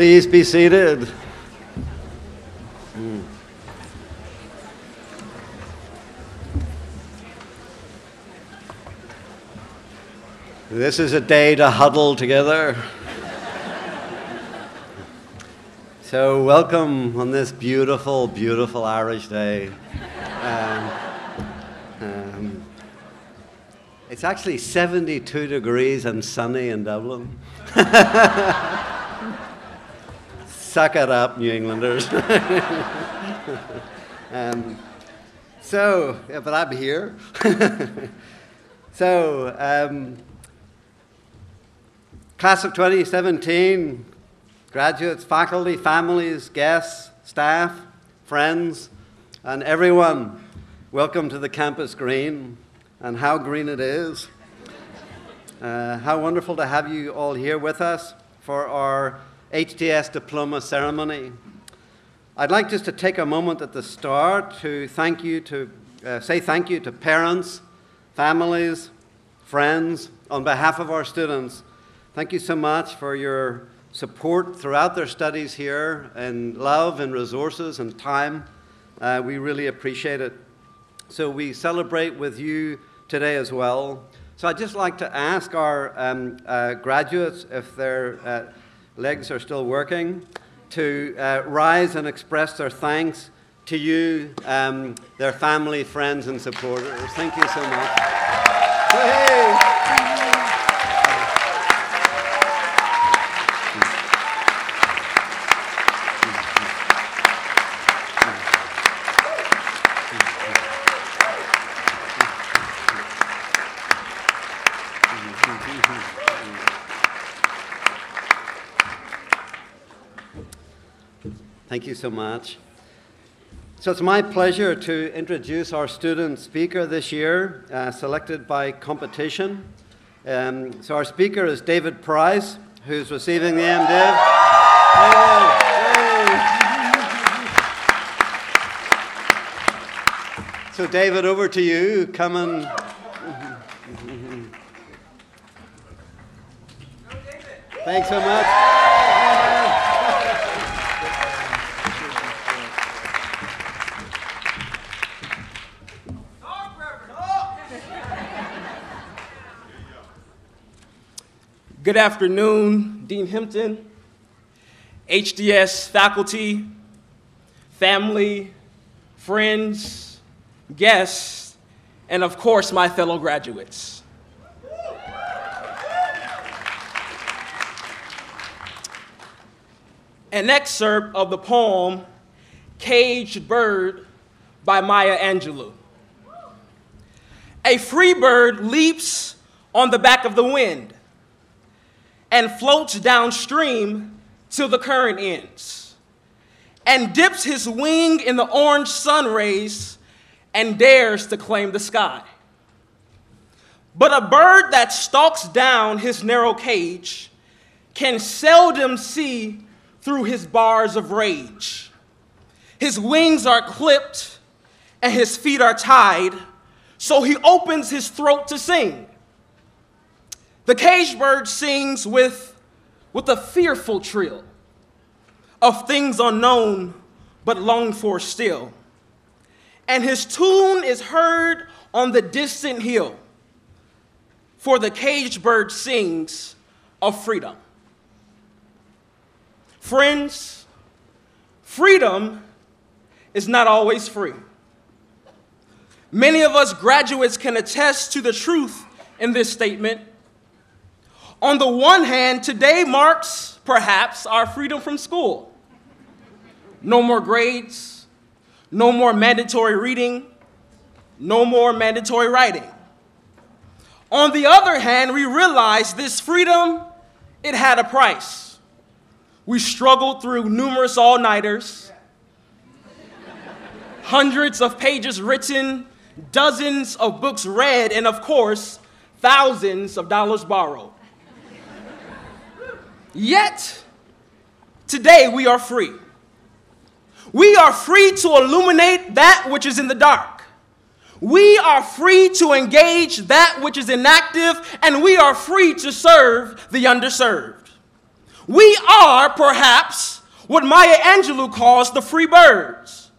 Please be seated. This is a day to huddle together. so, welcome on this beautiful, beautiful Irish day. Um, um, it's actually 72 degrees and sunny in Dublin. Suck it up, New Englanders. um, so, yeah, but I'm here. so, um, class of 2017, graduates, faculty, families, guests, staff, friends, and everyone, welcome to the campus green, and how green it is. Uh, how wonderful to have you all here with us for our HDS diploma ceremony. I'd like just to take a moment at the start to thank you to uh, say thank you to parents, families, friends on behalf of our students. Thank you so much for your support throughout their studies here and love and resources and time. Uh, we really appreciate it. So we celebrate with you today as well. So I'd just like to ask our um, uh, graduates if they're uh, legs are still working, to uh, rise and express their thanks to you, um, their family, friends, and supporters. Thank you so much. Hey. Thank you so much. So it's my pleasure to introduce our student speaker this year, uh, selected by competition. Um, so our speaker is David Price, who's receiving the MDiv. So David, over to you. Come and. Thanks so much. Good afternoon, Dean Hempton, HDS faculty, family, friends, guests, and of course, my fellow graduates. An excerpt of the poem Caged Bird by Maya Angelou. A free bird leaps on the back of the wind and floats downstream till the current ends, and dips his wing in the orange sun rays and dares to claim the sky. But a bird that stalks down his narrow cage can seldom see through his bars of rage. His wings are clipped and his feet are tied, so he opens his throat to sing. The cage bird sings with, with a fearful trill of things unknown but longed for still. And his tune is heard on the distant hill, for the caged bird sings of freedom. Friends, freedom is not always free. Many of us graduates can attest to the truth in this statement on the one hand, today marks perhaps our freedom from school. No more grades, no more mandatory reading, no more mandatory writing. On the other hand, we realize this freedom, it had a price. We struggled through numerous all-nighters, hundreds of pages written, dozens of books read, and of course, thousands of dollars borrowed. Yet, today we are free. We are free to illuminate that which is in the dark. We are free to engage that which is inactive, and we are free to serve the underserved. We are perhaps what Maya Angelou calls the free birds,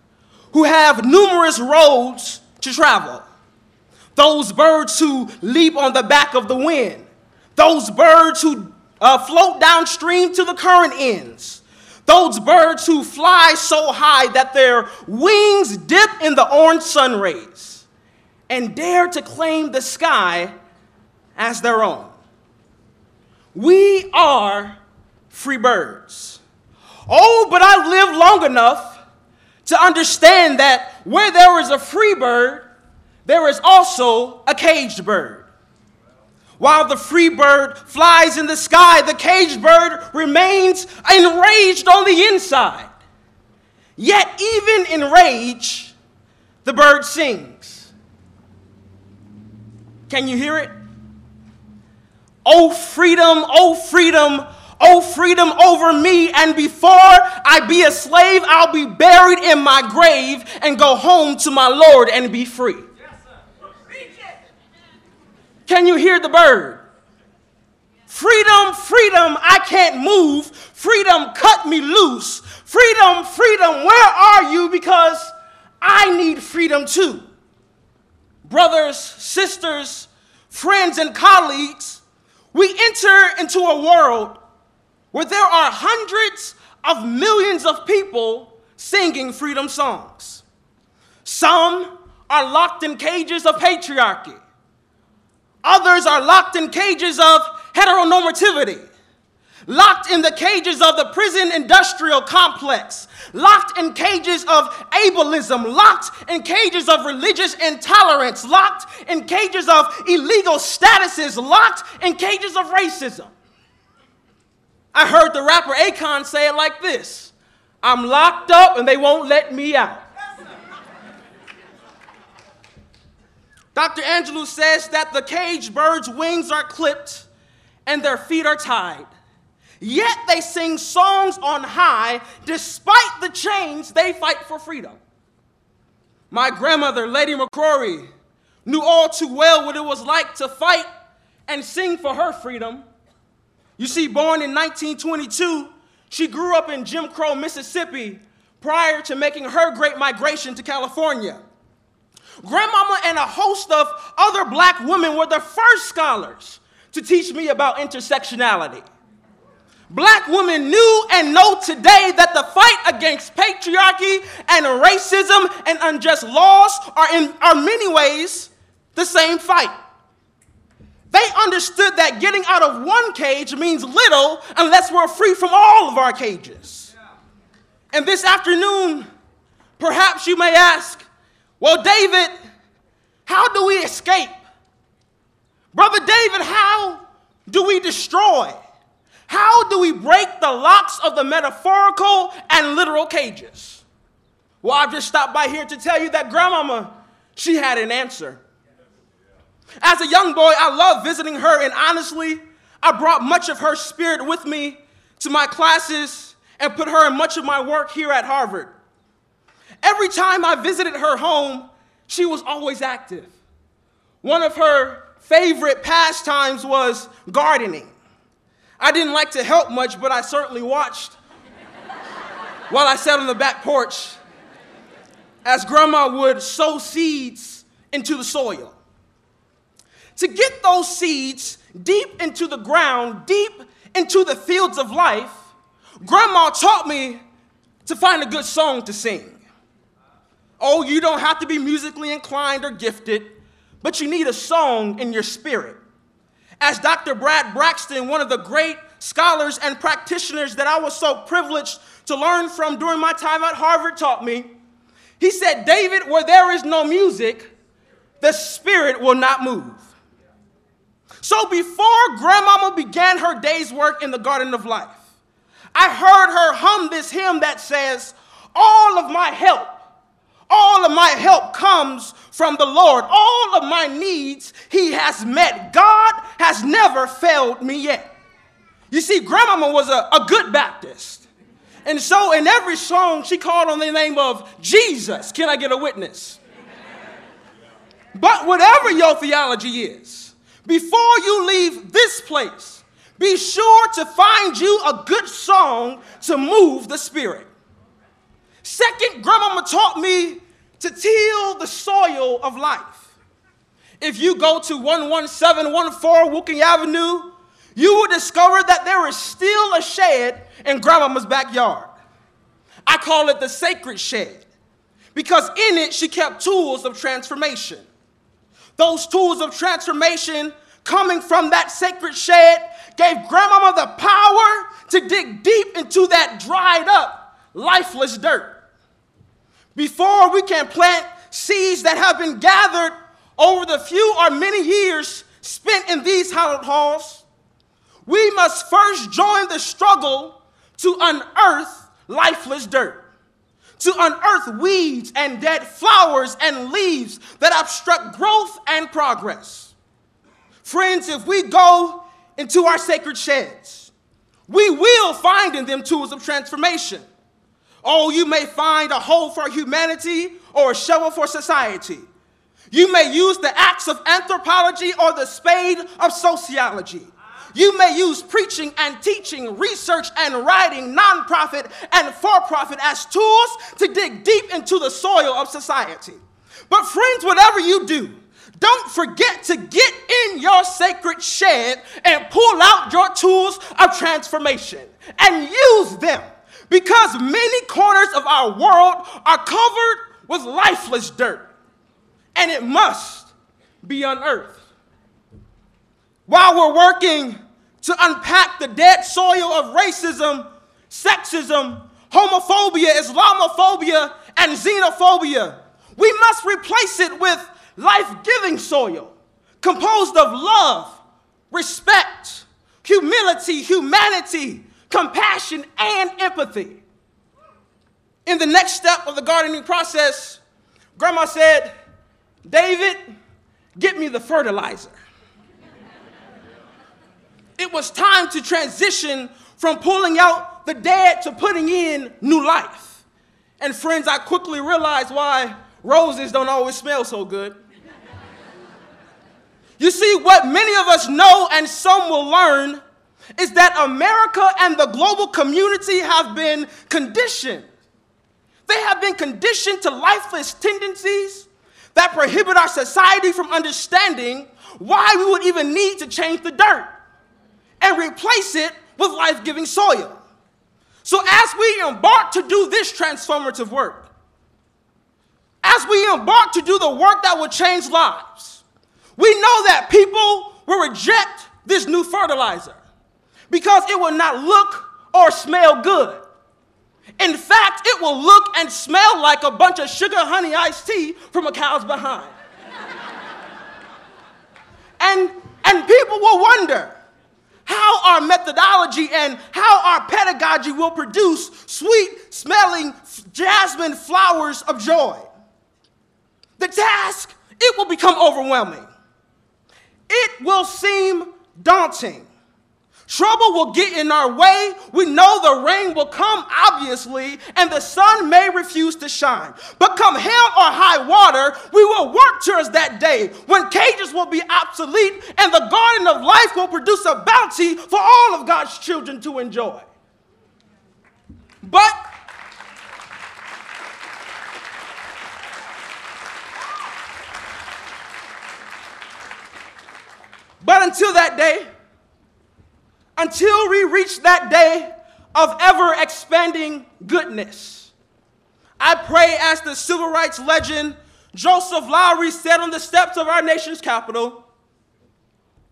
who have numerous roads to travel. Those birds who leap on the back of the wind, those birds who uh, float downstream to the current ends, those birds who fly so high that their wings dip in the orange sun rays and dare to claim the sky as their own. We are free birds. Oh, but I lived long enough to understand that where there is a free bird, there is also a caged bird. While the free bird flies in the sky, the caged bird remains enraged on the inside. Yet, even in rage, the bird sings. Can you hear it? Oh, freedom, oh, freedom, Oh, freedom over me, and before I be a slave, I'll be buried in my grave and go home to my Lord and be free. Can you hear the bird? Freedom, freedom, I can't move. Freedom, cut me loose. Freedom, freedom, where are you? Because I need freedom too. Brothers, sisters, friends, and colleagues, we enter into a world where there are hundreds of millions of people singing freedom songs. Some are locked in cages of patriarchy, others are locked in cages of heteronormativity. Locked in the cages of the prison industrial complex, locked in cages of ableism, locked in cages of religious intolerance, locked in cages of illegal statuses, locked in cages of racism. I heard the rapper Akon say it like this I'm locked up and they won't let me out. Dr. Angelou says that the caged birds' wings are clipped and their feet are tied. Yet they sing songs on high despite the chains they fight for freedom. My grandmother, Lady McCrory, knew all too well what it was like to fight and sing for her freedom you see, born in 1922, she grew up in Jim Crow, Mississippi, prior to making her great migration to California. Grandmama and a host of other black women were the first scholars to teach me about intersectionality. Black women knew and know today that the fight against patriarchy and racism and unjust laws are in are many ways the same fight. They understood that getting out of one cage means little unless we're free from all of our cages. And this afternoon, perhaps you may ask, well, David, how do we escape? Brother David, how do we destroy? How do we break the locks of the metaphorical and literal cages? Well, I've just stopped by here to tell you that grandmama, she had an answer. As a young boy, I loved visiting her, and honestly, I brought much of her spirit with me to my classes and put her in much of my work here at Harvard. Every time I visited her home, she was always active. One of her favorite pastimes was gardening. I didn't like to help much, but I certainly watched while I sat on the back porch as grandma would sow seeds into the soil to get those seeds deep into the ground, deep into the fields of life, grandma taught me to find a good song to sing. Oh, you don't have to be musically inclined or gifted, but you need a song in your spirit. As Dr. Brad Braxton, one of the great scholars and practitioners that I was so privileged to learn from during my time at Harvard, taught me, he said, David, where there is no music, the spirit will not move. So before grandmama began her day's work in the garden of life, I heard her hum this hymn that says, All of my help, all of my help comes from the Lord. All of my needs he has met. God has never failed me yet. You see, grandmama was a, a good Baptist. And so in every song, she called on the name of Jesus. Can I get a witness? But whatever your theology is, before you leave this place, be sure to find you a good song to move the spirit. Second, grandmama taught me to till the soil of life. If you go to 11714 Woking Avenue, you will discover that there is still a shed in grandmama's backyard. I call it the sacred shed because in it she kept tools of transformation. Those tools of transformation coming from that sacred shed gave grandmama the power to dig deep into that dried up, lifeless dirt. Before we can plant seeds that have been gathered over the few or many years spent in these hallowed halls, we must first join the struggle to unearth lifeless dirt, to unearth weeds and dead flowers and leaves that obstruct growth and progress. Friends, if we go into our sacred sheds, we will find in them tools of transformation. Oh, you may find a hoe for humanity or a shovel for society. You may use the axe of anthropology or the spade of sociology. You may use preaching and teaching, research and writing, nonprofit and for profit as tools to dig deep into the soil of society. But, friends, whatever you do, don't forget to get in your sacred shed and pull out your tools of transformation and use them because many corners of our world are covered with lifeless dirt and it must be unearthed. While we're working to unpack the dead soil of racism, sexism, homophobia, Islamophobia, and xenophobia, we must replace it with life giving soil composed of love, respect, humility, humanity, compassion, and empathy. In the next step of the gardening process, Grandma said, David, get me the fertilizer. it was time to transition from pulling out the dead to putting in new life. And friends, I quickly realized why roses don't always smell so good. you see, what many of us know and some will learn is that America and the global community have been conditioned. They have been conditioned to lifeless tendencies that prohibit our society from understanding why we would even need to change the dirt and replace it with life giving soil. So, as we embark to do this transformative work, as we embark to do the work that will change lives, we know that people will reject this new fertilizer because it will not look or smell good. In fact, it will look and smell like a bunch of sugar honey iced tea from a cow's behind. and, and people will wonder how our methodology and how our pedagogy will produce sweet smelling jasmine flowers of joy. The task, it will become overwhelming. It will seem daunting. Trouble will get in our way. We know the rain will come, obviously, and the sun may refuse to shine. But come hell or high water, we will work towards that day when cages will be obsolete and the garden of life will produce a bounty for all of God's children to enjoy. But But until that day, until we reach that day of ever expanding goodness. I pray, as the civil rights legend Joseph Lowery said on the steps of our nation's capital,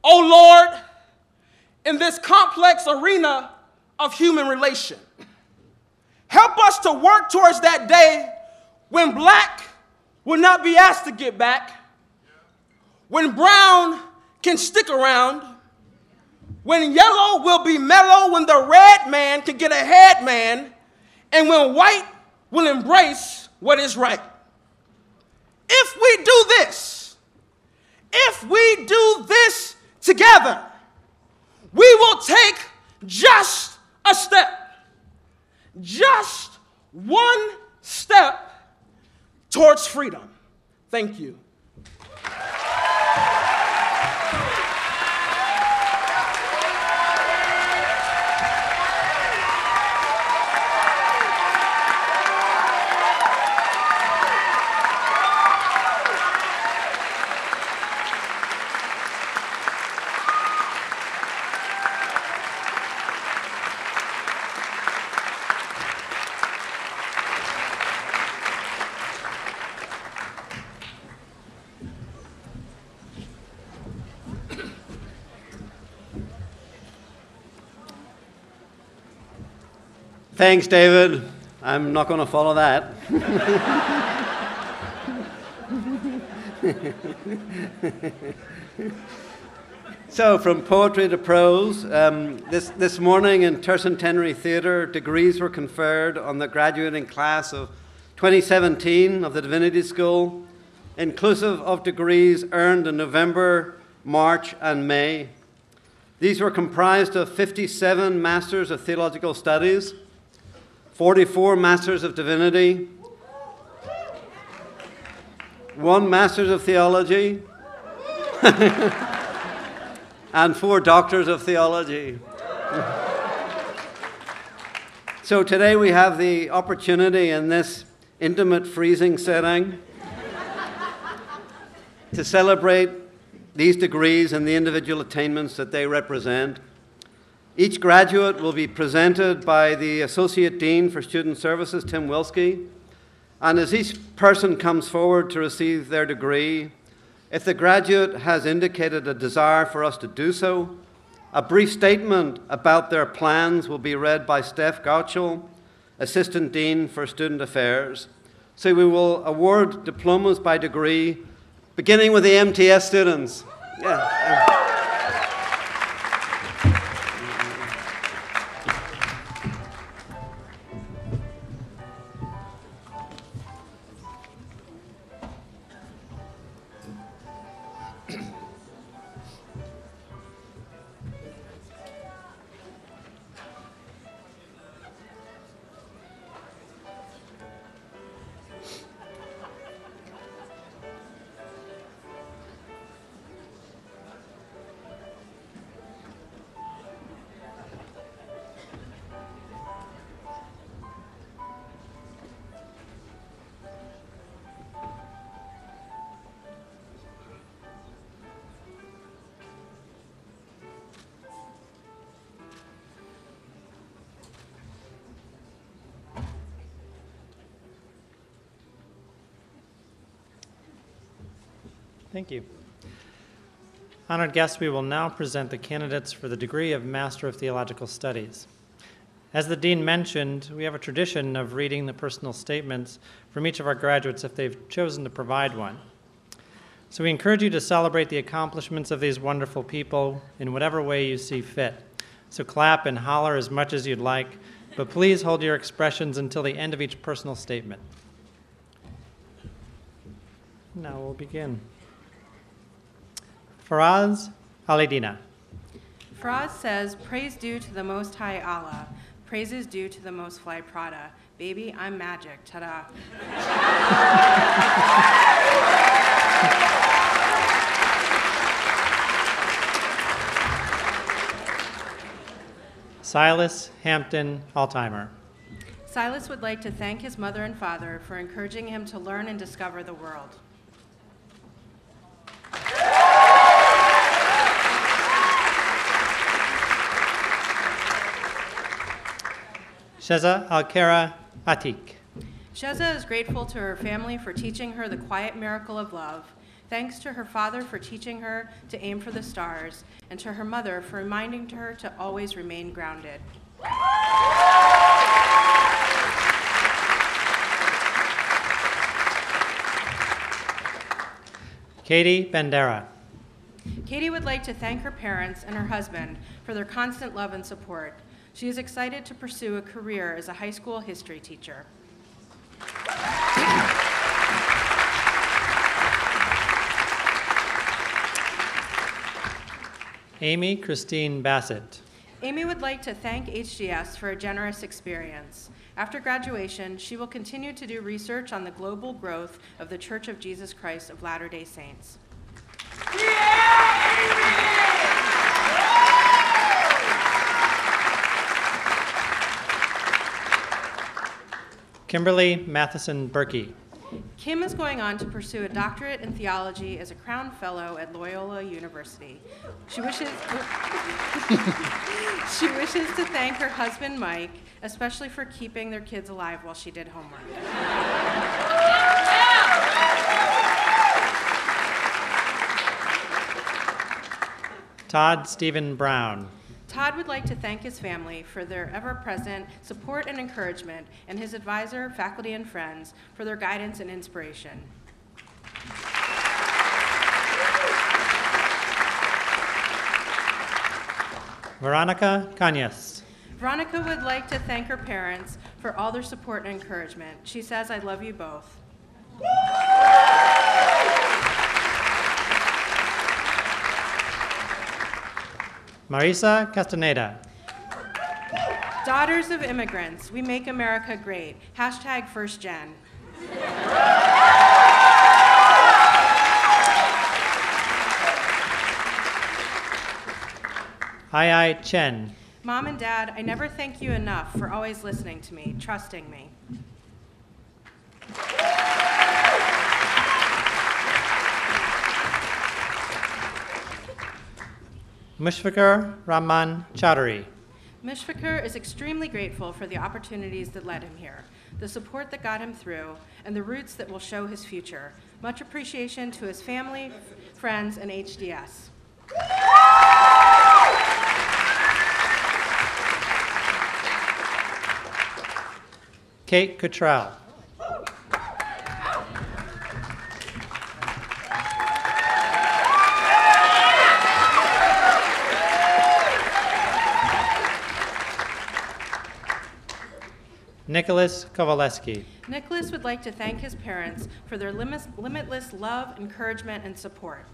Oh Lord, in this complex arena of human relation, help us to work towards that day when black will not be asked to get back, when brown can stick around when yellow will be mellow, when the red man can get a head man, and when white will embrace what is right. If we do this, if we do this together, we will take just a step, just one step towards freedom. Thank you. Thanks, David. I'm not going to follow that. so, from poetry to prose, um, this, this morning in Tercentenary Theatre, degrees were conferred on the graduating class of 2017 of the Divinity School, inclusive of degrees earned in November, March, and May. These were comprised of 57 Masters of Theological Studies, 44 Masters of Divinity, one Masters of Theology, and four Doctors of Theology. so today we have the opportunity in this intimate freezing setting to celebrate these degrees and the individual attainments that they represent. Each graduate will be presented by the Associate Dean for Student Services, Tim Wilski. And as each person comes forward to receive their degree, if the graduate has indicated a desire for us to do so, a brief statement about their plans will be read by Steph Gauchel, Assistant Dean for Student Affairs. So we will award diplomas by degree, beginning with the MTS students. Yeah. Thank you. Honored guests, we will now present the candidates for the degree of Master of Theological Studies. As the Dean mentioned, we have a tradition of reading the personal statements from each of our graduates if they've chosen to provide one. So we encourage you to celebrate the accomplishments of these wonderful people in whatever way you see fit. So clap and holler as much as you'd like, but please hold your expressions until the end of each personal statement. Now we'll begin. Faraz Alidina. Faraz says, Praise due to the Most High Allah. Praises due to the Most Fly Prada. Baby, I'm magic. Ta da. Silas Hampton Altimer. Silas would like to thank his mother and father for encouraging him to learn and discover the world. Sheza Alkera Atik. Sheza is grateful to her family for teaching her the quiet miracle of love, thanks to her father for teaching her to aim for the stars, and to her mother for reminding her to always remain grounded. Katie Bandera. Katie would like to thank her parents and her husband for their constant love and support. She is excited to pursue a career as a high school history teacher. Amy Christine Bassett. Amy would like to thank HDS for a generous experience. After graduation, she will continue to do research on the global growth of the Church of Jesus Christ of Latter day Saints. Kimberly Matheson Berkey. Kim is going on to pursue a doctorate in theology as a Crown Fellow at Loyola University. She wishes, she wishes to thank her husband, Mike, especially for keeping their kids alive while she did homework. Todd Stephen Brown. Todd would like to thank his family for their ever present support and encouragement, and his advisor, faculty, and friends for their guidance and inspiration. Veronica Cañas. Veronica would like to thank her parents for all their support and encouragement. She says, I love you both. Marisa Castaneda. Daughters of immigrants, we make America great. Hashtag first gen. Ai Chen. Mom and Dad, I never thank you enough for always listening to me, trusting me. Mushfiqur Rahman Chowdhury. Mushfiqur is extremely grateful for the opportunities that led him here, the support that got him through, and the roots that will show his future. Much appreciation to his family, friends, and HDS. Kate Cottrell. Nicholas Kowaleski. Nicholas would like to thank his parents for their limitless love, encouragement, and support.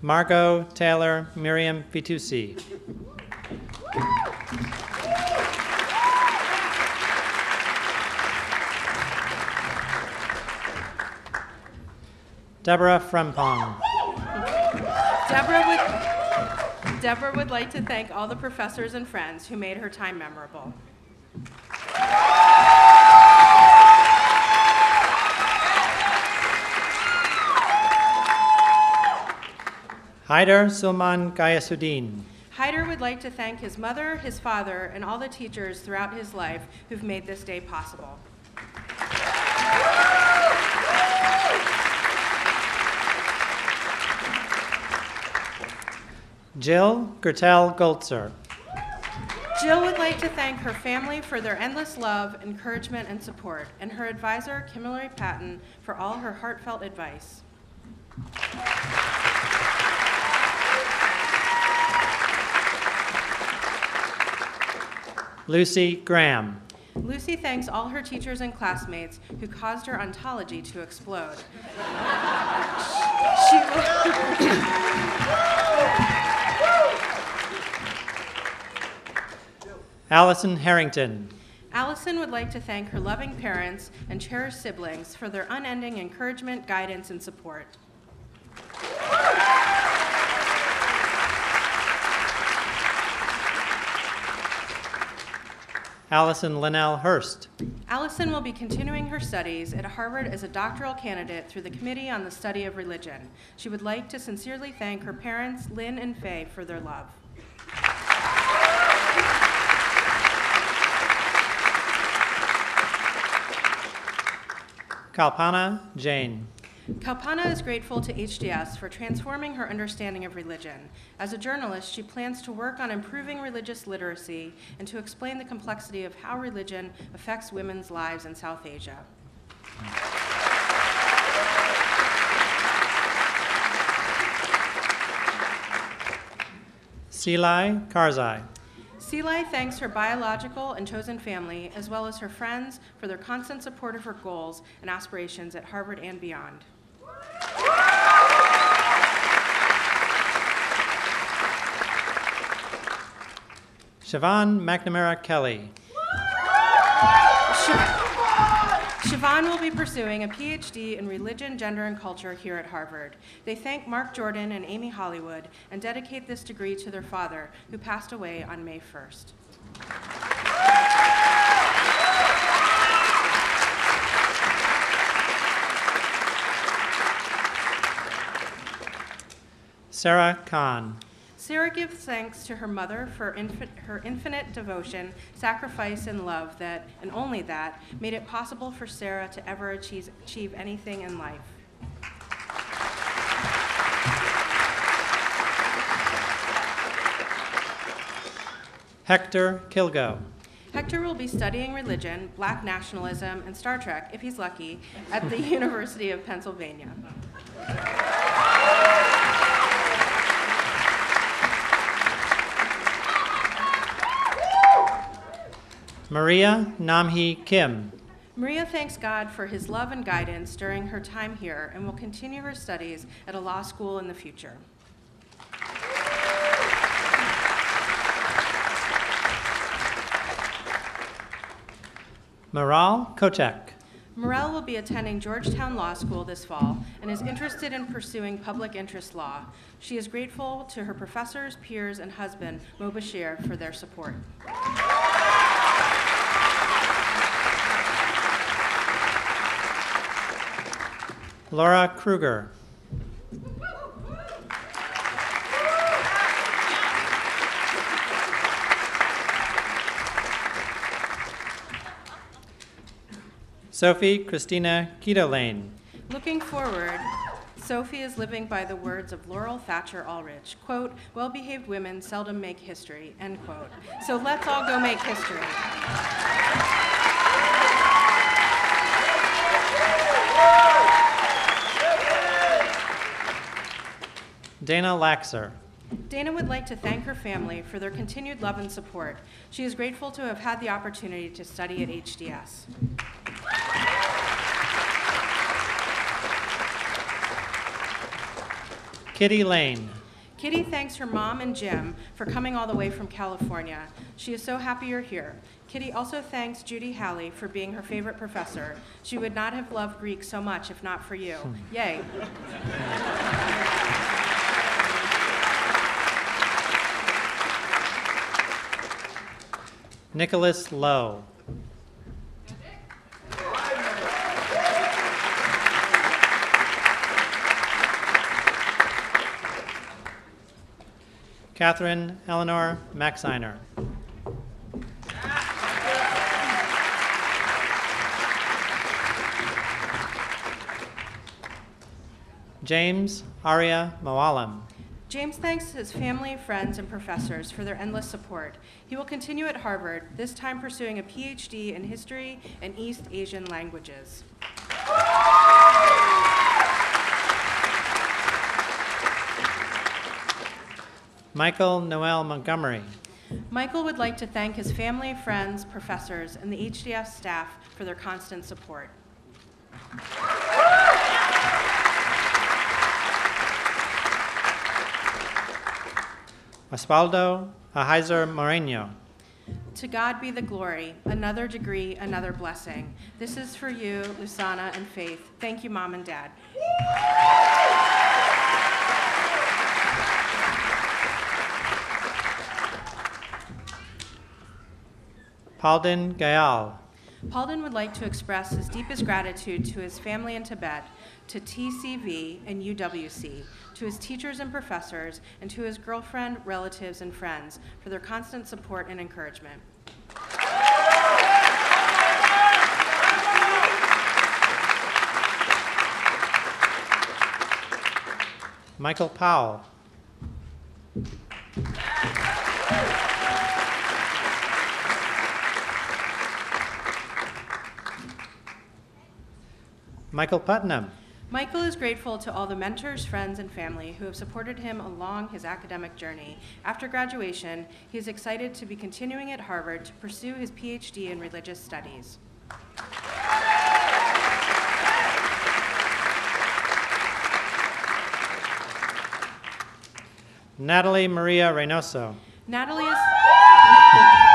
Margot Taylor Miriam Fitoussi. Deborah Frempong. Deborah would, Deborah would like to thank all the professors and friends who made her time memorable. Haider Sulman Gayasuddin. Haider would like to thank his mother, his father, and all the teachers throughout his life who've made this day possible. Jill Gertel Goltzer. Jill would like to thank her family for their endless love, encouragement, and support, and her advisor, Kimberly Patton, for all her heartfelt advice. Lucy Graham. Lucy thanks all her teachers and classmates who caused her ontology to explode. She Allison Harrington. Allison would like to thank her loving parents and cherished siblings for their unending encouragement, guidance, and support. Allison Linnell Hurst. Allison will be continuing her studies at Harvard as a doctoral candidate through the Committee on the Study of Religion. She would like to sincerely thank her parents, Lynn and Faye, for their love. Kalpana Jain. Kalpana is grateful to HDS for transforming her understanding of religion. As a journalist, she plans to work on improving religious literacy and to explain the complexity of how religion affects women's lives in South Asia. Silai Karzai. Selai thanks her biological and chosen family, as well as her friends, for their constant support of her goals and aspirations at Harvard and beyond. Siobhan McNamara Kelly. Siobhan will be pursuing a PhD in religion, gender, and culture here at Harvard. They thank Mark Jordan and Amy Hollywood and dedicate this degree to their father, who passed away on May 1st. Sarah Khan. Sarah gives thanks to her mother for infi- her infinite devotion, sacrifice, and love that, and only that, made it possible for Sarah to ever achieve, achieve anything in life. Hector Kilgo. Hector will be studying religion, black nationalism, and Star Trek, if he's lucky, at the University of Pennsylvania. Maria Namhi Kim. Maria thanks God for his love and guidance during her time here and will continue her studies at a law school in the future. Maral Kotek. Maral will be attending Georgetown Law School this fall and is interested in pursuing public interest law. She is grateful to her professors, peers, and husband, Mo Bashir, for their support. Laura Kruger. Sophie Christina Keto Looking forward, Sophie is living by the words of Laurel Thatcher Ulrich, quote, well-behaved women seldom make history, end quote. So let's all go make history. Dana Laxer. Dana would like to thank her family for their continued love and support. She is grateful to have had the opportunity to study at HDS. Kitty Lane. Kitty thanks her mom and Jim for coming all the way from California. She is so happy you're here. Kitty also thanks Judy Halley for being her favorite professor. She would not have loved Greek so much if not for you. Hmm. Yay. Nicholas Lowe. Catherine Eleanor Maxiner. James Arya Moalim. James thanks his family, friends, and professors for their endless support. He will continue at Harvard, this time pursuing a PhD in history and East Asian languages. Michael Noel Montgomery. Michael would like to thank his family, friends, professors, and the HDS staff for their constant support. Osvaldo Ahizer Moreno. To God be the glory, another degree, another blessing. This is for you, Lusana and Faith. Thank you, Mom and Dad. Paulden Gayal. Paulden would like to express his deepest gratitude to his family in Tibet, to TCV and UWC, to his teachers and professors, and to his girlfriend, relatives, and friends for their constant support and encouragement. Michael Powell. Michael Putnam. Michael is grateful to all the mentors, friends, and family who have supported him along his academic journey. After graduation, he is excited to be continuing at Harvard to pursue his PhD in religious studies. Natalie Maria Reynoso. Natalie is,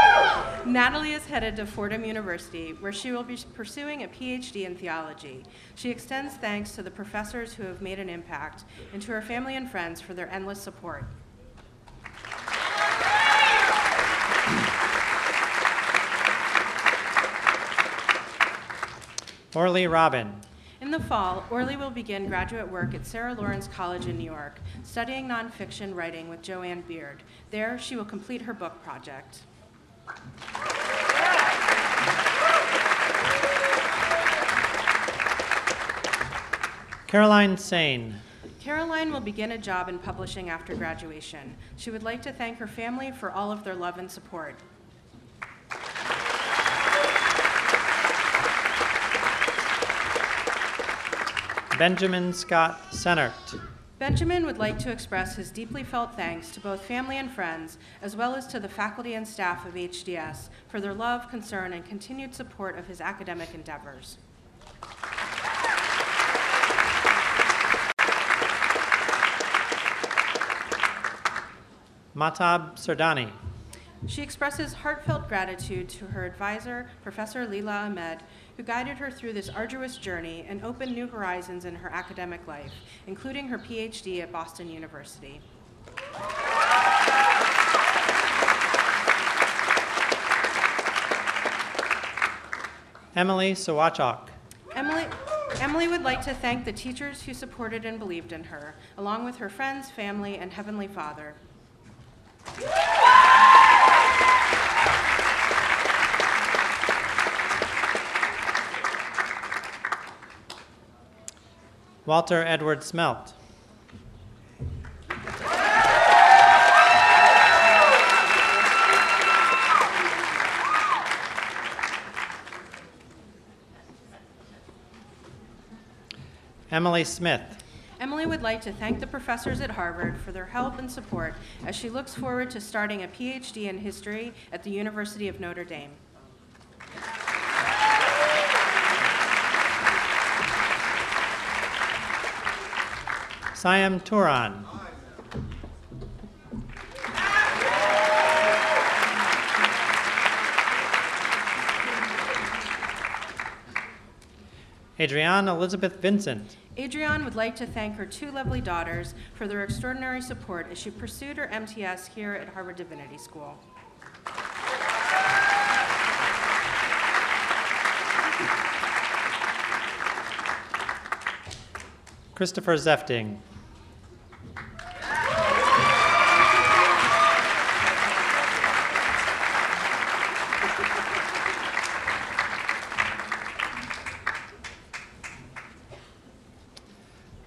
Natalie is headed to Fordham University, where she will be pursuing a PhD in theology. She extends thanks to the professors who have made an impact and to her family and friends for their endless support. Orly Robin. In the fall, Orly will begin graduate work at Sarah Lawrence College in New York, studying nonfiction writing with Jo Ann Beard. There, she will complete her book project. Caroline Sane. Caroline will begin a job in publishing after graduation. She would like to thank her family for all of their love and support. Benjamin Scott Senert. Benjamin would like to express his deeply felt thanks to both family and friends, as well as to the faculty and staff of HDS for their love, concern, and continued support of his academic endeavors. Matab Sardani. She expresses heartfelt gratitude to her advisor, Professor Leila Ahmed, who guided her through this arduous journey and opened new horizons in her academic life, including her PhD at Boston University. Emily Sawachok. Emily, Emily would like to thank the teachers who supported and believed in her, along with her friends, family, and Heavenly Father. Walter Edward Smelt. Emily Smith. Emily would like to thank the professors at Harvard for their help and support as she looks forward to starting a PhD in history at the University of Notre Dame. Siam Turan. Adrienne Elizabeth Vincent. Adrienne would like to thank her two lovely daughters for their extraordinary support as she pursued her MTS here at Harvard Divinity School. Christopher Zefting.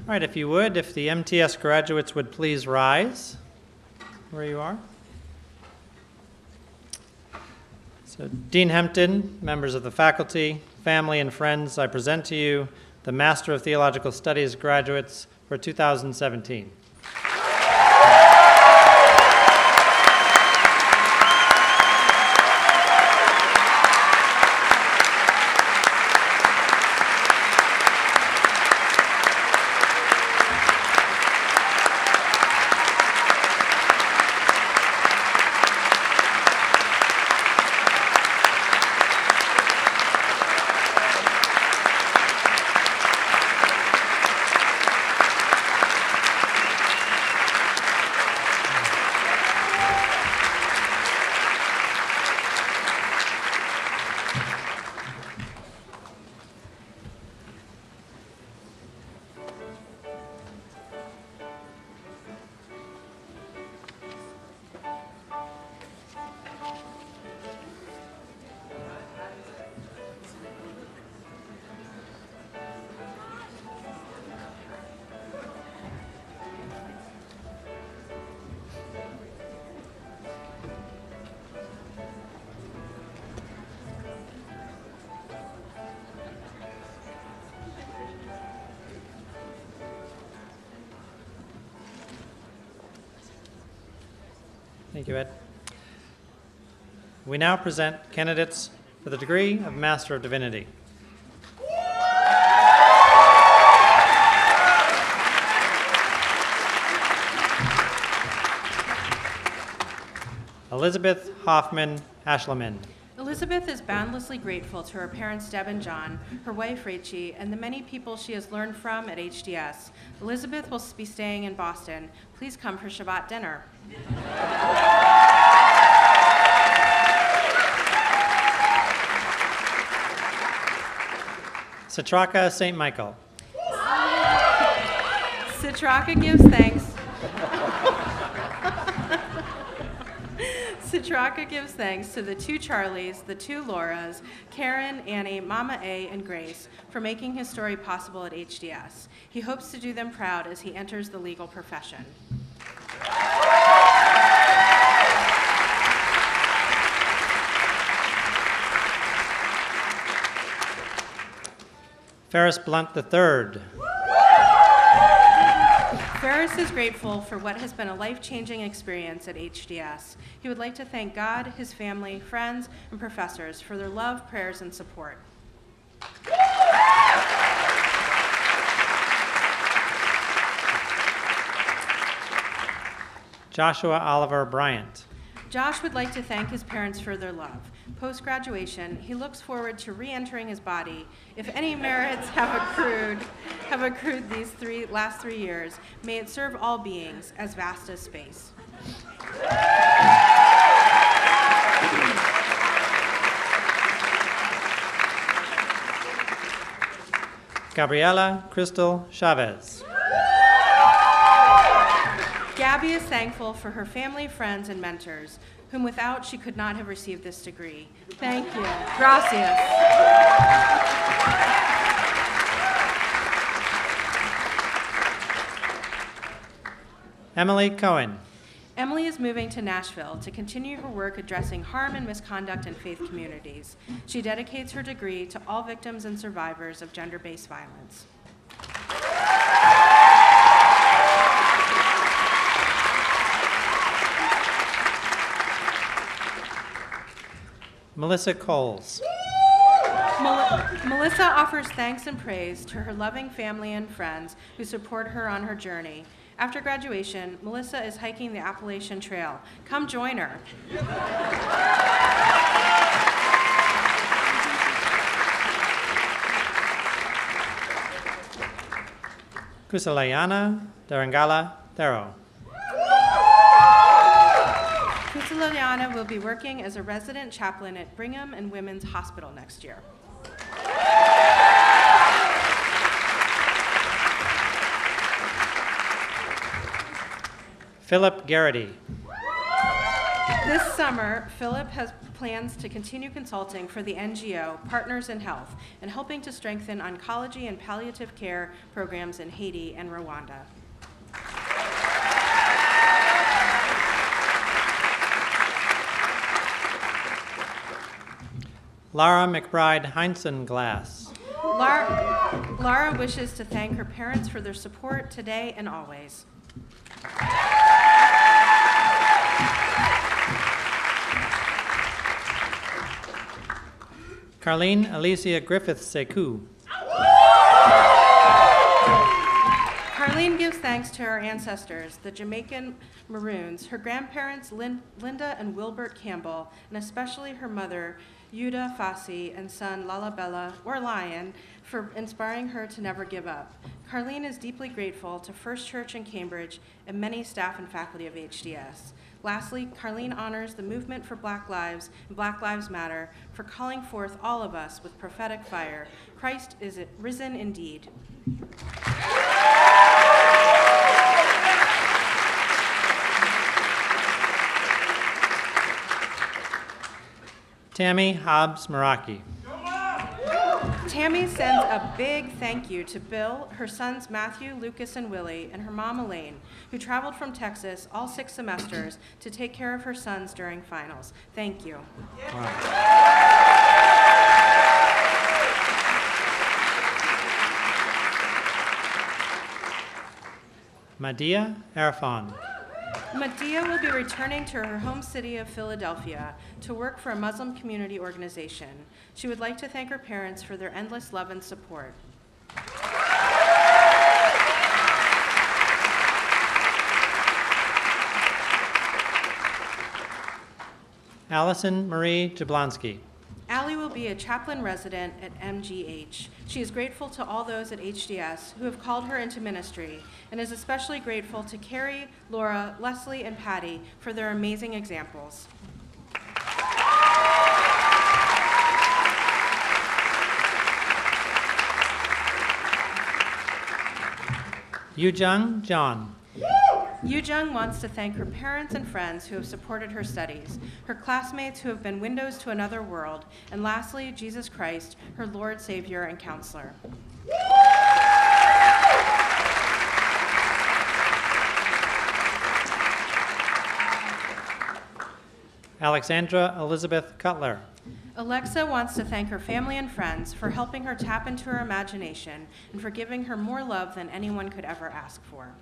All right, if you would, if the MTS graduates would please rise where you are. So, Dean Hempton, members of the faculty, family, and friends, I present to you the Master of Theological Studies graduates for 2017. Thank you, Ed. We now present candidates for the degree of Master of Divinity. Elizabeth Hoffman Ashleman. Elizabeth is boundlessly grateful to her parents Deb and John, her wife Rachie, and the many people she has learned from at HDS. Elizabeth will be staying in Boston. Please come for Shabbat dinner. Satraka St. Michael. Citraka gives thanks. Citraka gives thanks to the two Charlies, the two Lauras, Karen, Annie, Mama A, and Grace for making his story possible at HDS. He hopes to do them proud as he enters the legal profession. Ferris Blunt III. Ferris is grateful for what has been a life changing experience at HDS. He would like to thank God, his family, friends, and professors for their love, prayers, and support. Joshua Oliver Bryant. Josh would like to thank his parents for their love. Post graduation, he looks forward to re entering his body. If any merits have accrued, have accrued these three last three years, may it serve all beings as vast as space. Gabriela Crystal Chavez. Gabby is thankful for her family, friends, and mentors, whom without she could not have received this degree. Thank you. Gracias. Emily Cohen. Emily is moving to Nashville to continue her work addressing harm and misconduct in faith communities. She dedicates her degree to all victims and survivors of gender based violence. Melissa Coles. Mel- Melissa offers thanks and praise to her loving family and friends who support her on her journey. After graduation, Melissa is hiking the Appalachian Trail. Come join her. Kusalayana Darangala Thero. Kusalaliana will be working as a resident chaplain at Brigham and Women's Hospital next year. Philip Garrity. This summer, Philip has plans to continue consulting for the NGO Partners in Health and helping to strengthen oncology and palliative care programs in Haiti and Rwanda. Lara McBride Heinzen Glass. Lara, Lara wishes to thank her parents for their support today and always. Carlene Alicia Griffith Sekou. Carlene gives thanks to her ancestors, the Jamaican Maroons, her grandparents, Lin- Linda and Wilbert Campbell, and especially her mother, Yuda Fassi, and son, Lalabella, or Lion, for inspiring her to never give up. Carlene is deeply grateful to First Church in Cambridge and many staff and faculty of HDS. Lastly, Carlene honors the movement for Black Lives and Black Lives Matter for calling forth all of us with prophetic fire. Christ is risen indeed. Tammy Hobbs Meraki. Tammy sends a big thank you to Bill, her sons Matthew, Lucas, and Willie, and her mom Elaine, who traveled from Texas all six semesters to take care of her sons during finals. Thank you. Madia Arfan. Medea will be returning to her home city of Philadelphia to work for a Muslim community organization. She would like to thank her parents for their endless love and support. Allison Marie Jablonski. Allie will be a chaplain resident at MGH. She is grateful to all those at HDS who have called her into ministry and is especially grateful to Carrie, Laura, Leslie, and Patty for their amazing examples. Yujung John. Yu Jung wants to thank her parents and friends who have supported her studies, her classmates who have been windows to another world, and lastly, Jesus Christ, her Lord, Savior, and Counselor. Alexandra Elizabeth Cutler. Alexa wants to thank her family and friends for helping her tap into her imagination and for giving her more love than anyone could ever ask for.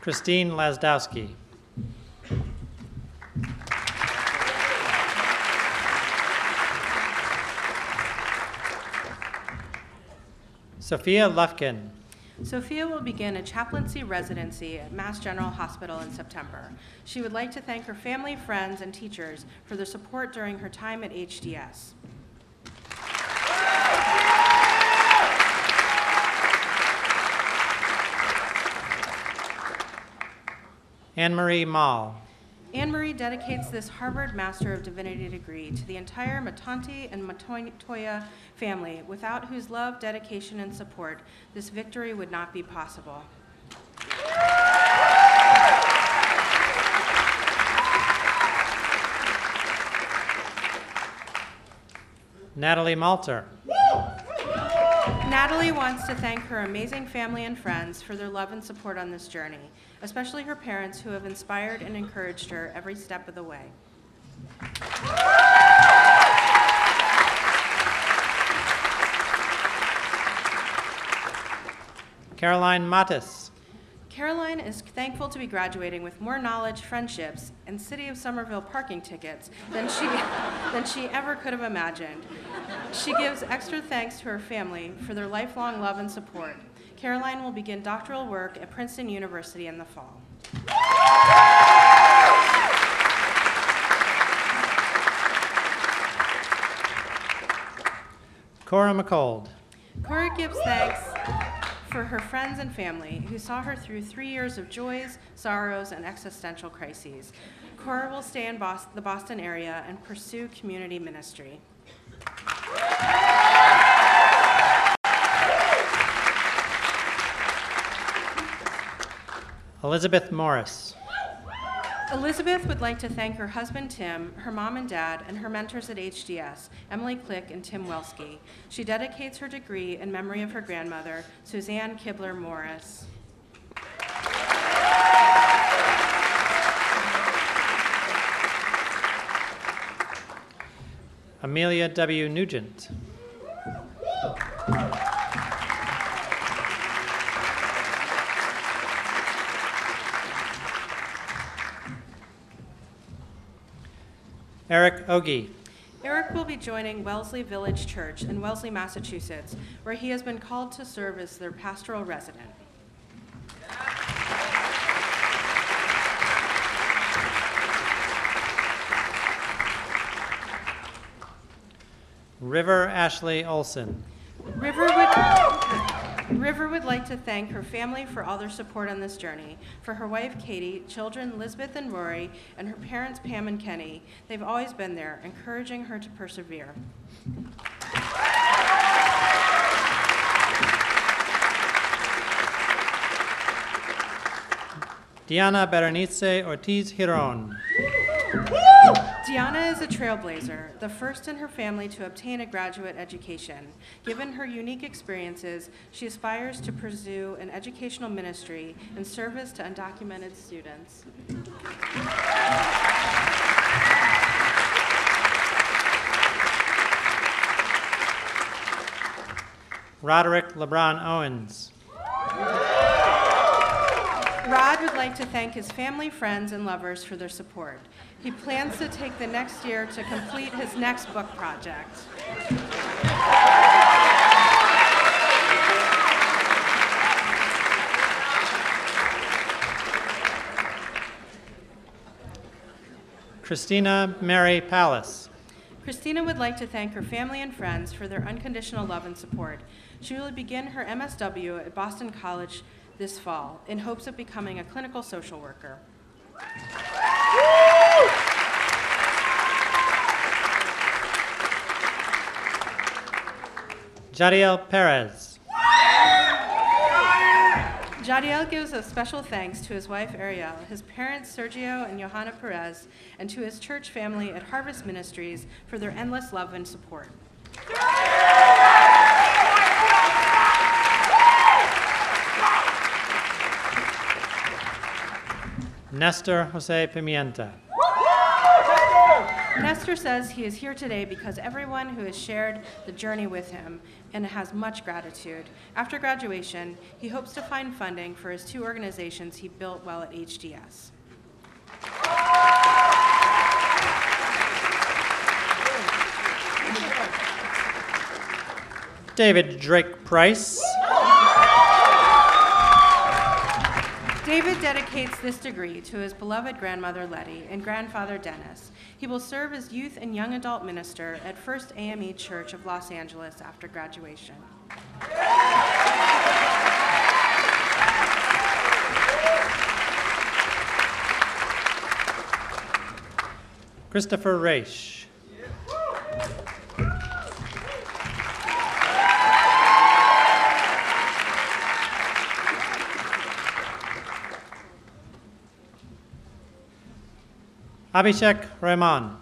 Christine Lasdowski. Sophia Lufkin. Sophia will begin a chaplaincy residency at Mass General Hospital in September. She would like to thank her family, friends, and teachers for their support during her time at HDS. Anne Marie Mall. Anne Marie dedicates this Harvard Master of Divinity degree to the entire Matanti and Matoya family, without whose love, dedication, and support this victory would not be possible. Natalie Malter. Natalie wants to thank her amazing family and friends for their love and support on this journey, especially her parents who have inspired and encouraged her every step of the way. Caroline Mattis. Caroline is thankful to be graduating with more knowledge, friendships, and City of Somerville parking tickets than she, than she ever could have imagined. She gives extra thanks to her family for their lifelong love and support. Caroline will begin doctoral work at Princeton University in the fall. Cora McCold. Cora gives thanks for her friends and family who saw her through three years of joys, sorrows, and existential crises. Cora will stay in the Boston area and pursue community ministry. Elizabeth Morris. Elizabeth would like to thank her husband Tim, her mom and dad, and her mentors at HDS, Emily Click and Tim Welsky. She dedicates her degree in memory of her grandmother, Suzanne Kibler Morris. Amelia W. Nugent. Eric Ogie. Eric will be joining Wellesley Village Church in Wellesley, Massachusetts, where he has been called to serve as their pastoral resident. River Ashley Olson. River would, River would like to thank her family for all their support on this journey. For her wife Katie, children Lisbeth and Rory, and her parents Pam and Kenny, they've always been there, encouraging her to persevere. Diana Berenice Ortiz Giron. Diana is a trailblazer, the first in her family to obtain a graduate education. Given her unique experiences, she aspires to pursue an educational ministry in service to undocumented students. Roderick LeBron Owens. Rod would like to thank his family, friends, and lovers for their support. He plans to take the next year to complete his next book project. Christina Mary Palace. Christina would like to thank her family and friends for their unconditional love and support. She will begin her MSW at Boston College this fall in hopes of becoming a clinical social worker. Jadiel Perez. Jadiel gives a special thanks to his wife Ariel, his parents Sergio and Johanna Perez, and to his church family at Harvest Ministries for their endless love and support. Nestor Jose Pimienta. Nestor says he is here today because everyone who has shared the journey with him and has much gratitude. After graduation, he hopes to find funding for his two organizations he built while at HDS. David Drake Price. David dedicates this degree to his beloved grandmother Letty and grandfather Dennis. He will serve as youth and young adult minister at First AME Church of Los Angeles after graduation. Christopher Raish. Abhishek Rahman.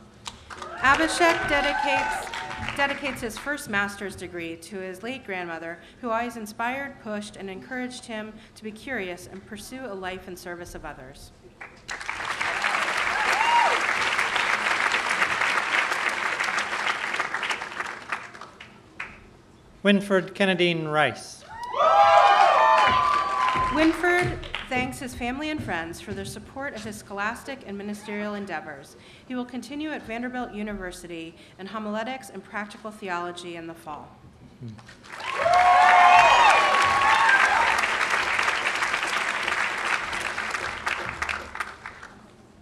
Abhishek dedicates, dedicates his first master's degree to his late grandmother, who always inspired, pushed, and encouraged him to be curious and pursue a life in service of others. Winford Kennedine Rice. Winford thanks his family and friends for their support of his scholastic and ministerial endeavors. He will continue at Vanderbilt University in homiletics and practical theology in the fall.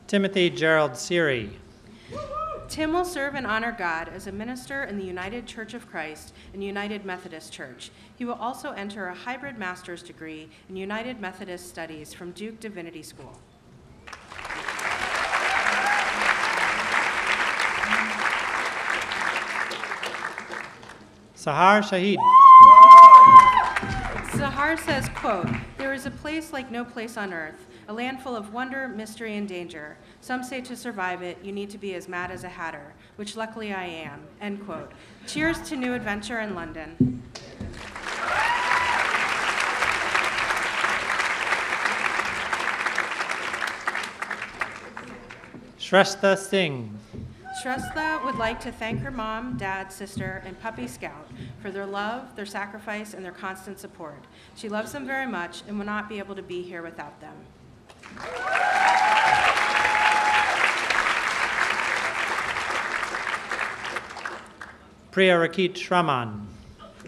Timothy Gerald Seary. Tim will serve and honor God as a minister in the United Church of Christ and United Methodist Church. He will also enter a hybrid master's degree in United Methodist Studies from Duke Divinity School. Sahar Shahid. Sahar says, quote, There is a place like no place on earth, a land full of wonder, mystery, and danger. Some say to survive it, you need to be as mad as a hatter, which luckily I am, end quote. Cheers to new adventure in London. Shrestha Singh. Shrestha would like to thank her mom, dad, sister, and puppy Scout for their love, their sacrifice, and their constant support. She loves them very much and will not be able to be here without them. Priya Rakit Shraman.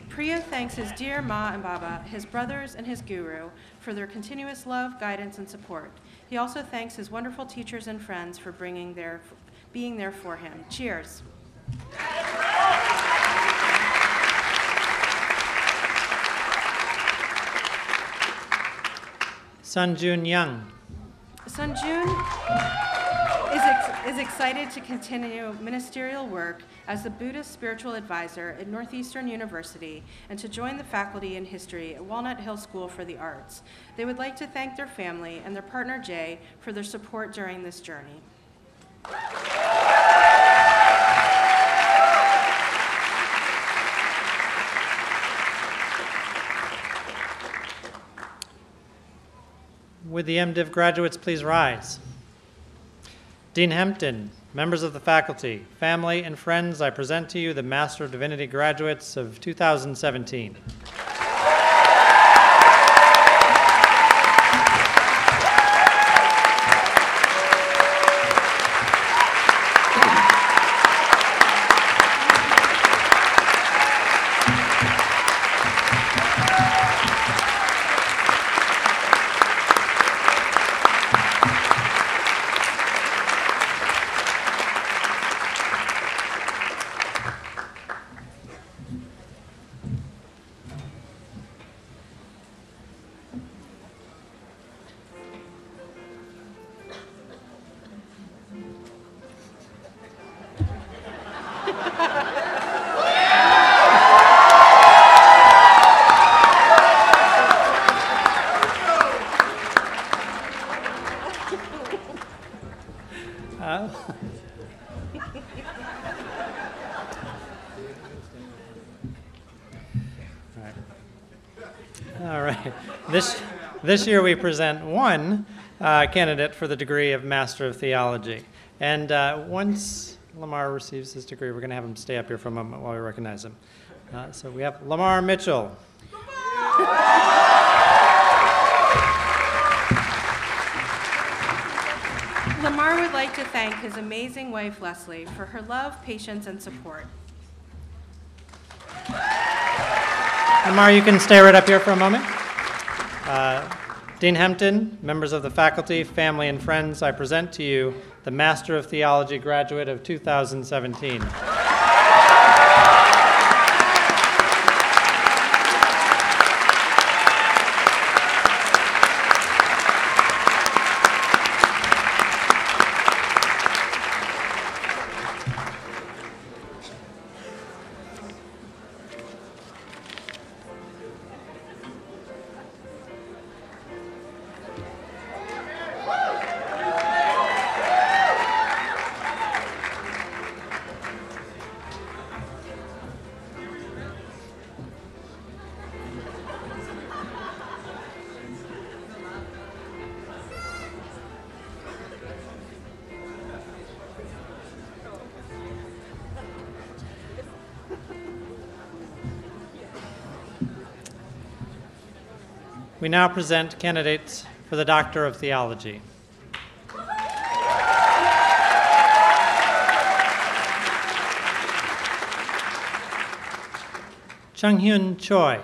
Priya thanks his dear Ma and Baba, his brothers, and his guru for their continuous love, guidance, and support. He also thanks his wonderful teachers and friends for bringing their, being there for him. Cheers. Sanjun Young. Sunjun is, is excited to continue ministerial work as the Buddhist spiritual advisor at Northeastern University and to join the faculty in history at Walnut Hill School for the Arts. They would like to thank their family and their partner Jay for their support during this journey. Would the MDiv graduates please rise? Dean Hempton, members of the faculty, family, and friends, I present to you the Master of Divinity graduates of 2017. This, year we present one uh, candidate for the degree of Master of Theology. And uh, once Lamar receives his degree, we're going to have him stay up here for a moment while we recognize him. Uh, so we have Lamar Mitchell. Lamar would like to thank his amazing wife, Leslie, for her love, patience, and support. Lamar, you can stay right up here for a moment. Uh, Dean Hempton, members of the faculty, family, and friends, I present to you the Master of Theology graduate of 2017. We now present candidates for the Doctor of Theology. Chung Hyun Choi.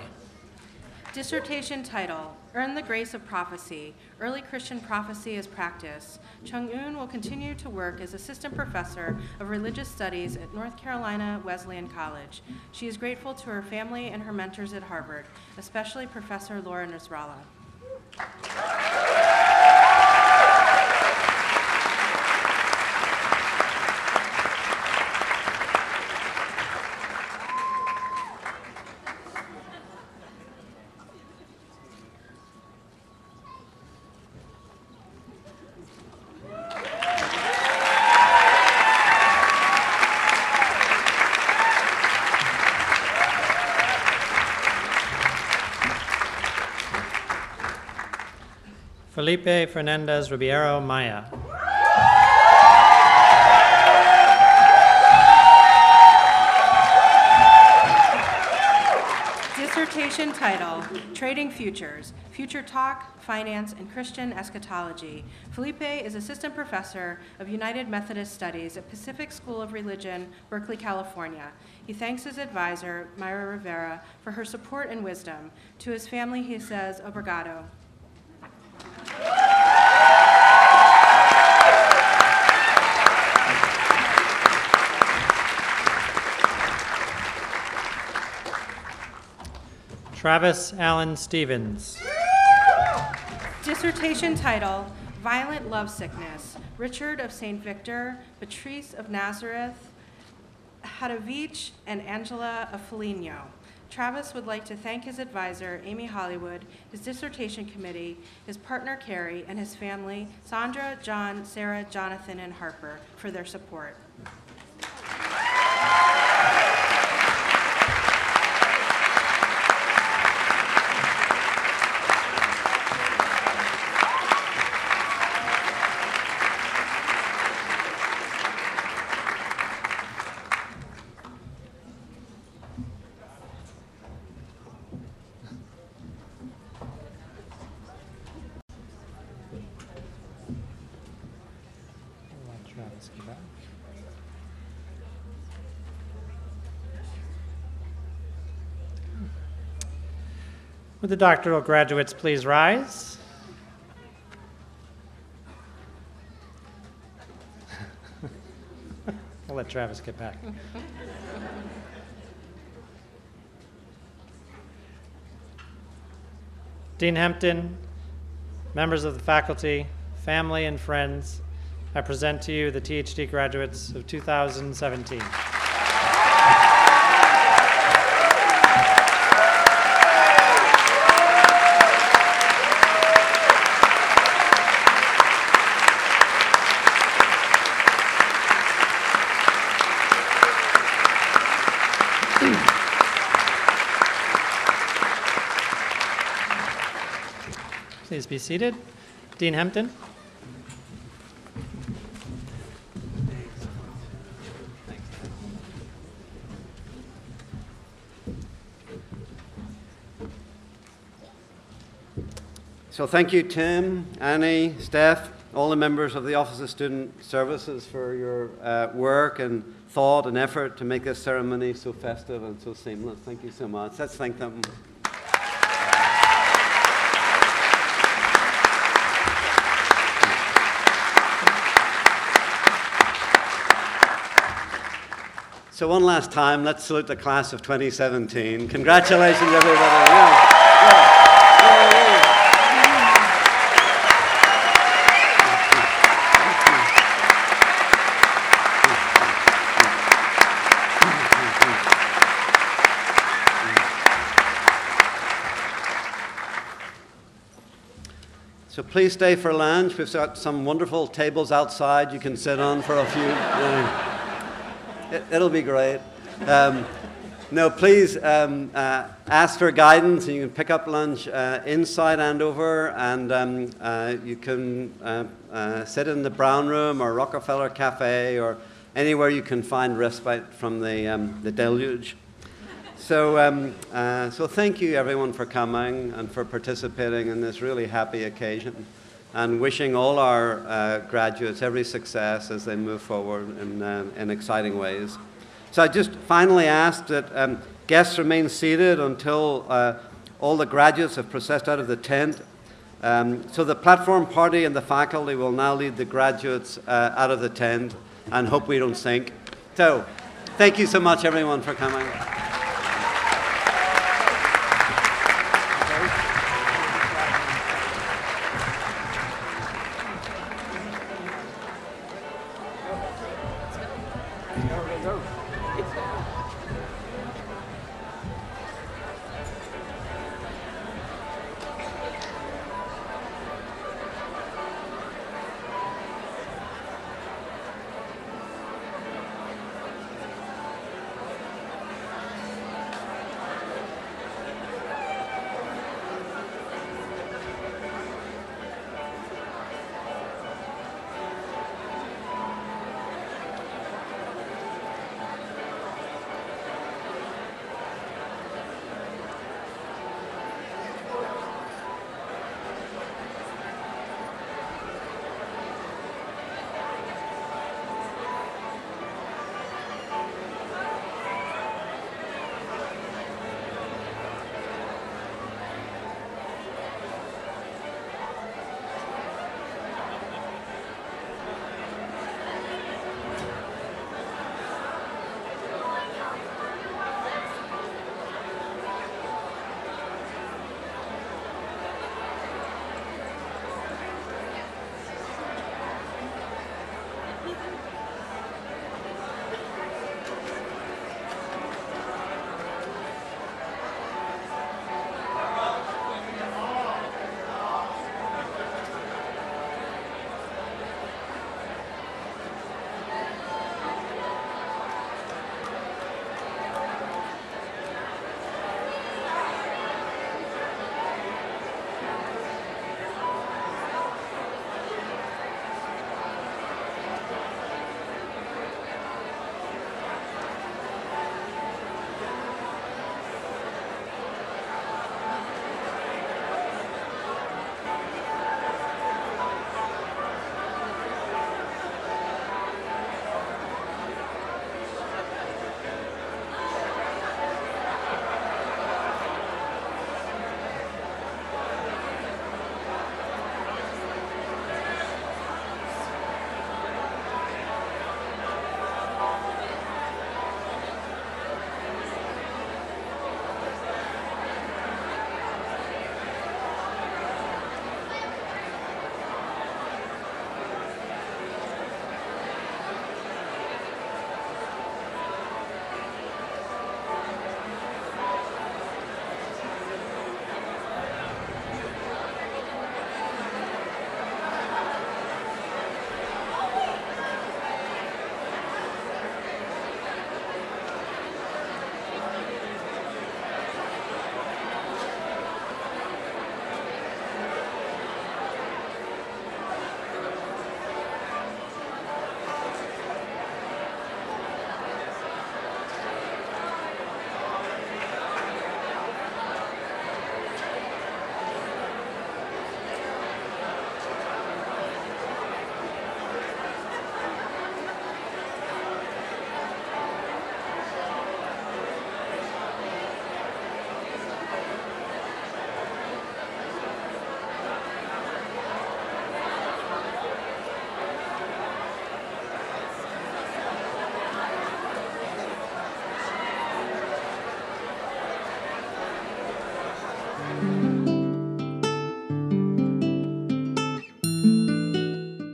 Dissertation title Earn the Grace of Prophecy Early Christian Prophecy as Practice. Chung Eun will continue to work as Assistant Professor of Religious Studies at North Carolina Wesleyan College. She is grateful to her family and her mentors at Harvard, especially Professor Laura Nasrallah. Felipe Fernandez Ribeiro Maya. Dissertation title Trading Futures Future Talk, Finance, and Christian Eschatology. Felipe is Assistant Professor of United Methodist Studies at Pacific School of Religion, Berkeley, California. He thanks his advisor, Mayra Rivera, for her support and wisdom. To his family, he says, Obrigado. Travis Allen Stevens. Dissertation title Violent Lovesickness. Richard of St. Victor, Beatrice of Nazareth, Hadewijch, and Angela of Foligno. Travis would like to thank his advisor, Amy Hollywood, his dissertation committee, his partner, Carrie, and his family, Sandra, John, Sarah, Jonathan, and Harper, for their support. Let Travis get back. Would the doctoral graduates please rise? I'll let Travis get back. Dean Hempton, members of the faculty, family, and friends, I present to you the THD graduates of 2017. Be seated. Dean Hempton. So thank you, Tim, Annie, Steph, all the members of the Office of Student Services for your uh, work and thought and effort to make this ceremony so festive and so seamless. Thank you so much. Let's thank them. So one last time, let's salute the class of 2017. Congratulations, everybody. Yeah. Yeah. So please stay for lunch. We've got some wonderful tables outside you can sit on for a few. It, will be great. Um, no, please um, uh, ask for guidance, and you can pick up lunch uh, inside Andover, and um, uh, you can uh, uh, sit in the Brown Room or Rockefeller Cafe or anywhere you can find respite from the, um, the deluge. So, um, uh, so thank you everyone for coming and for participating in this really happy occasion and wishing all our uh, graduates every success as they move forward in, uh, in exciting ways. So I just finally ask that um, guests remain seated until uh, all the graduates have processed out of the tent. Um, so the platform party and the faculty will now lead the graduates uh, out of the tent and hope we don't sink. So thank you so much everyone for coming.